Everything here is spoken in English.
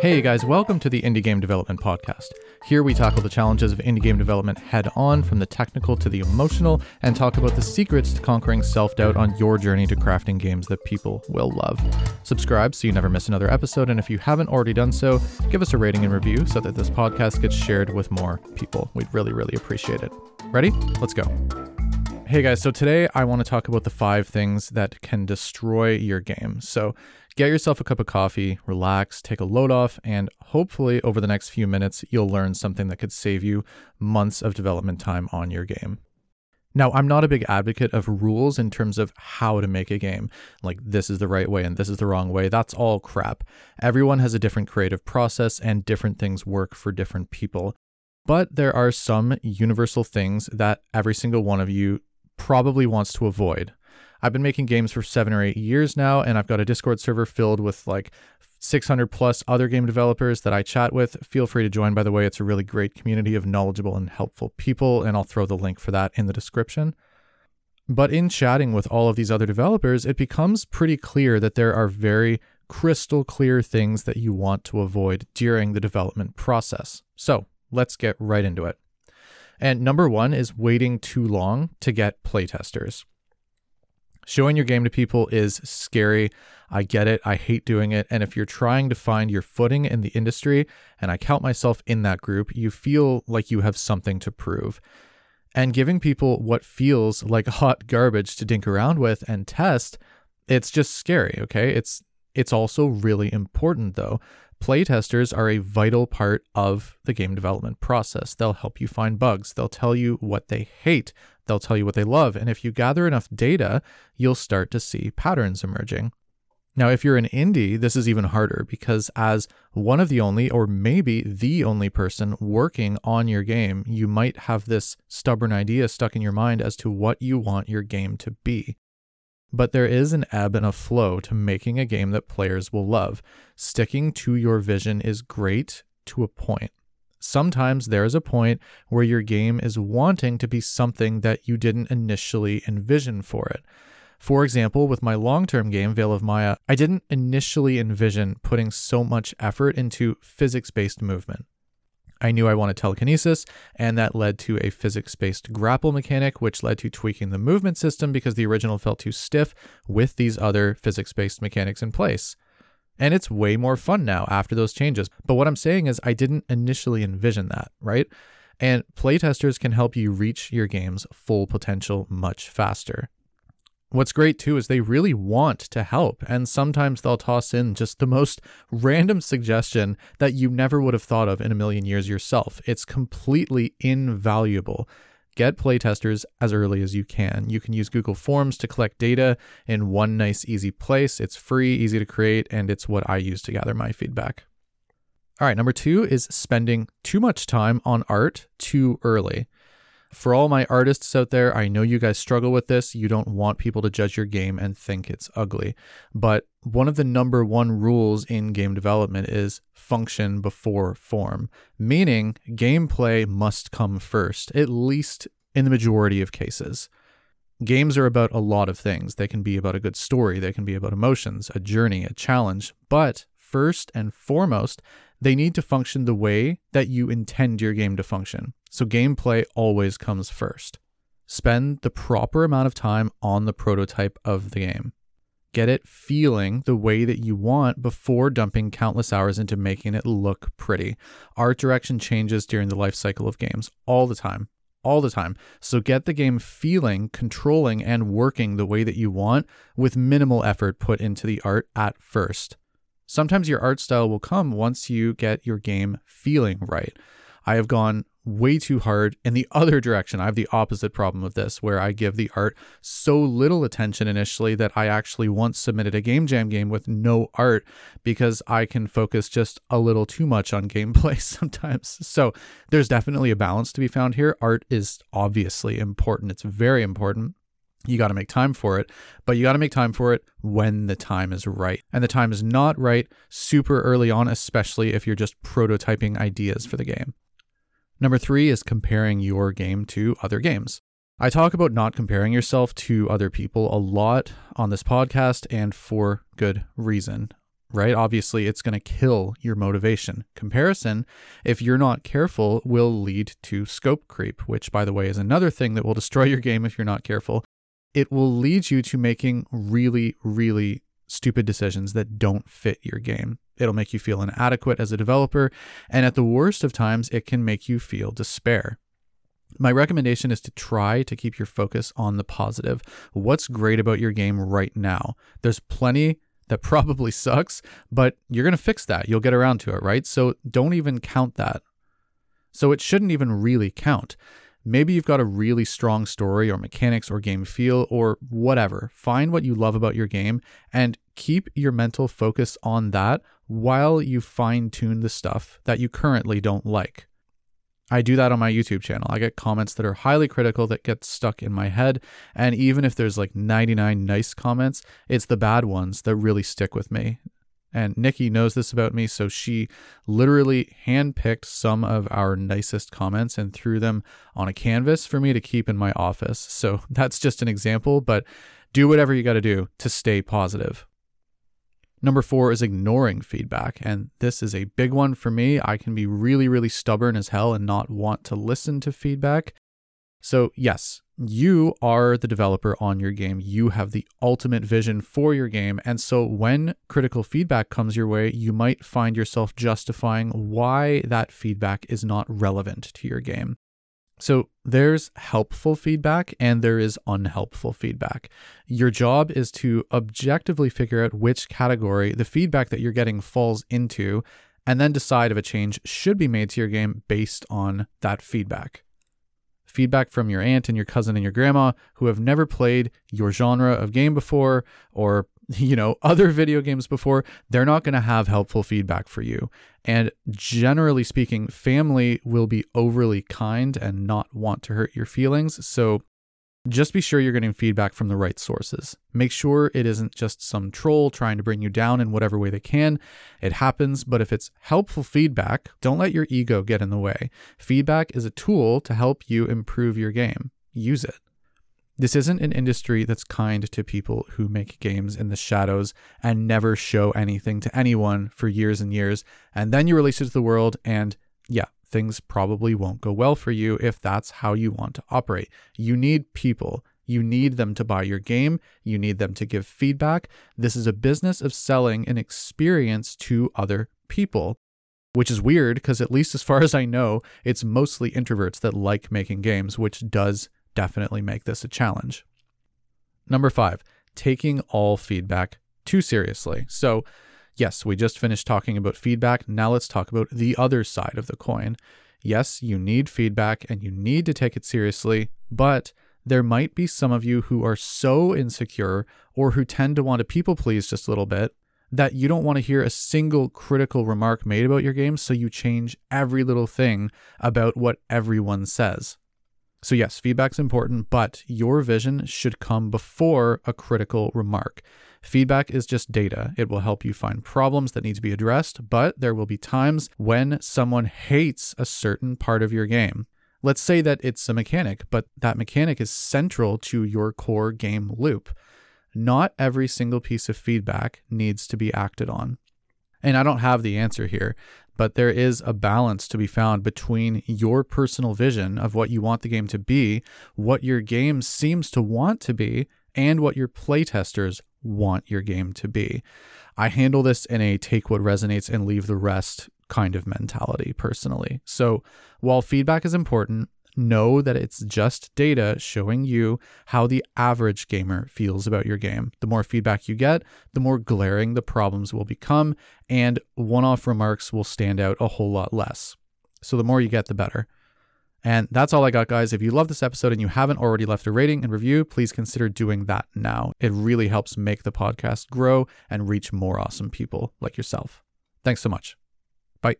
Hey guys, welcome to the Indie Game Development Podcast. Here we tackle the challenges of indie game development head on, from the technical to the emotional, and talk about the secrets to conquering self doubt on your journey to crafting games that people will love. Subscribe so you never miss another episode, and if you haven't already done so, give us a rating and review so that this podcast gets shared with more people. We'd really, really appreciate it. Ready? Let's go. Hey guys, so today I want to talk about the five things that can destroy your game. So get yourself a cup of coffee, relax, take a load off, and hopefully over the next few minutes, you'll learn something that could save you months of development time on your game. Now, I'm not a big advocate of rules in terms of how to make a game. Like, this is the right way and this is the wrong way. That's all crap. Everyone has a different creative process and different things work for different people. But there are some universal things that every single one of you probably wants to avoid. I've been making games for seven or eight years now, and I've got a Discord server filled with like 600 plus other game developers that I chat with. Feel free to join, by the way. It's a really great community of knowledgeable and helpful people, and I'll throw the link for that in the description. But in chatting with all of these other developers, it becomes pretty clear that there are very crystal clear things that you want to avoid during the development process. So let's get right into it. And number one is waiting too long to get playtesters. Showing your game to people is scary. I get it. I hate doing it. And if you're trying to find your footing in the industry, and I count myself in that group, you feel like you have something to prove. And giving people what feels like hot garbage to dink around with and test, it's just scary, okay? It's it's also really important though Playtesters are a vital part of the game development process. They'll help you find bugs. They'll tell you what they hate. They'll tell you what they love. And if you gather enough data, you'll start to see patterns emerging. Now, if you're an indie, this is even harder because, as one of the only, or maybe the only person working on your game, you might have this stubborn idea stuck in your mind as to what you want your game to be. But there is an ebb and a flow to making a game that players will love. Sticking to your vision is great to a point. Sometimes there is a point where your game is wanting to be something that you didn't initially envision for it. For example, with my long term game, Veil of Maya, I didn't initially envision putting so much effort into physics based movement. I knew I wanted telekinesis, and that led to a physics based grapple mechanic, which led to tweaking the movement system because the original felt too stiff with these other physics based mechanics in place. And it's way more fun now after those changes. But what I'm saying is, I didn't initially envision that, right? And playtesters can help you reach your game's full potential much faster. What's great too is they really want to help, and sometimes they'll toss in just the most random suggestion that you never would have thought of in a million years yourself. It's completely invaluable. Get playtesters as early as you can. You can use Google Forms to collect data in one nice, easy place. It's free, easy to create, and it's what I use to gather my feedback. All right, number two is spending too much time on art too early. For all my artists out there, I know you guys struggle with this. You don't want people to judge your game and think it's ugly. But one of the number one rules in game development is function before form, meaning gameplay must come first, at least in the majority of cases. Games are about a lot of things. They can be about a good story, they can be about emotions, a journey, a challenge. But first and foremost, they need to function the way that you intend your game to function. So gameplay always comes first. Spend the proper amount of time on the prototype of the game. Get it feeling the way that you want before dumping countless hours into making it look pretty. Art direction changes during the life cycle of games all the time. All the time. So get the game feeling, controlling, and working the way that you want with minimal effort put into the art at first. Sometimes your art style will come once you get your game feeling right. I have gone way too hard in the other direction. I have the opposite problem of this, where I give the art so little attention initially that I actually once submitted a game jam game with no art because I can focus just a little too much on gameplay sometimes. So there's definitely a balance to be found here. Art is obviously important, it's very important you got to make time for it, but you got to make time for it when the time is right. And the time is not right super early on, especially if you're just prototyping ideas for the game. Number three is comparing your game to other games. I talk about not comparing yourself to other people a lot on this podcast and for good reason. right? Obviously, it's going to kill your motivation. Comparison, if you're not careful, will lead to scope creep, which, by the way, is another thing that will destroy your game if you're not careful. It will lead you to making really, really stupid decisions that don't fit your game. It'll make you feel inadequate as a developer, and at the worst of times, it can make you feel despair. My recommendation is to try to keep your focus on the positive. What's great about your game right now? There's plenty that probably sucks, but you're going to fix that. You'll get around to it, right? So don't even count that. So it shouldn't even really count. Maybe you've got a really strong story or mechanics or game feel or whatever. Find what you love about your game and keep your mental focus on that while you fine tune the stuff that you currently don't like. I do that on my YouTube channel. I get comments that are highly critical that get stuck in my head. And even if there's like 99 nice comments, it's the bad ones that really stick with me. And Nikki knows this about me, so she literally handpicked some of our nicest comments and threw them on a canvas for me to keep in my office. So that's just an example, but do whatever you got to do to stay positive. Number four is ignoring feedback. And this is a big one for me. I can be really, really stubborn as hell and not want to listen to feedback. So, yes, you are the developer on your game. You have the ultimate vision for your game. And so, when critical feedback comes your way, you might find yourself justifying why that feedback is not relevant to your game. So there's helpful feedback and there is unhelpful feedback. Your job is to objectively figure out which category the feedback that you're getting falls into and then decide if a change should be made to your game based on that feedback. Feedback from your aunt and your cousin and your grandma who have never played your genre of game before or you know, other video games before, they're not going to have helpful feedback for you. And generally speaking, family will be overly kind and not want to hurt your feelings. So just be sure you're getting feedback from the right sources. Make sure it isn't just some troll trying to bring you down in whatever way they can. It happens, but if it's helpful feedback, don't let your ego get in the way. Feedback is a tool to help you improve your game. Use it. This isn't an industry that's kind to people who make games in the shadows and never show anything to anyone for years and years. And then you release it to the world, and yeah, things probably won't go well for you if that's how you want to operate. You need people. You need them to buy your game. You need them to give feedback. This is a business of selling an experience to other people, which is weird because, at least as far as I know, it's mostly introverts that like making games, which does definitely make this a challenge. Number five, taking all feedback too seriously. So, yes, we just finished talking about feedback. Now let's talk about the other side of the coin. Yes, you need feedback and you need to take it seriously, but there might be some of you who are so insecure or who tend to want to people please just a little bit that you don't want to hear a single critical remark made about your game, so you change every little thing about what everyone says. So, yes, feedback's important, but your vision should come before a critical remark. Feedback is just data. It will help you find problems that need to be addressed, but there will be times when someone hates a certain part of your game. Let's say that it's a mechanic, but that mechanic is central to your core game loop. Not every single piece of feedback needs to be acted on. And I don't have the answer here but there is a balance to be found between your personal vision of what you want the game to be, what your game seems to want to be, and what your playtesters want your game to be. I handle this in a take what resonates and leave the rest kind of mentality personally. So while feedback is important, know that it's just data showing you how the average gamer feels about your game. The more feedback you get, the more glaring the problems will become, and one off remarks will stand out a whole lot less. So the more you get, the better. And that's all I got, guys. If you love this episode and you haven't already left a rating and review, please consider doing that now. It really helps make the podcast grow and reach more awesome people like yourself. Thanks so much. Bye.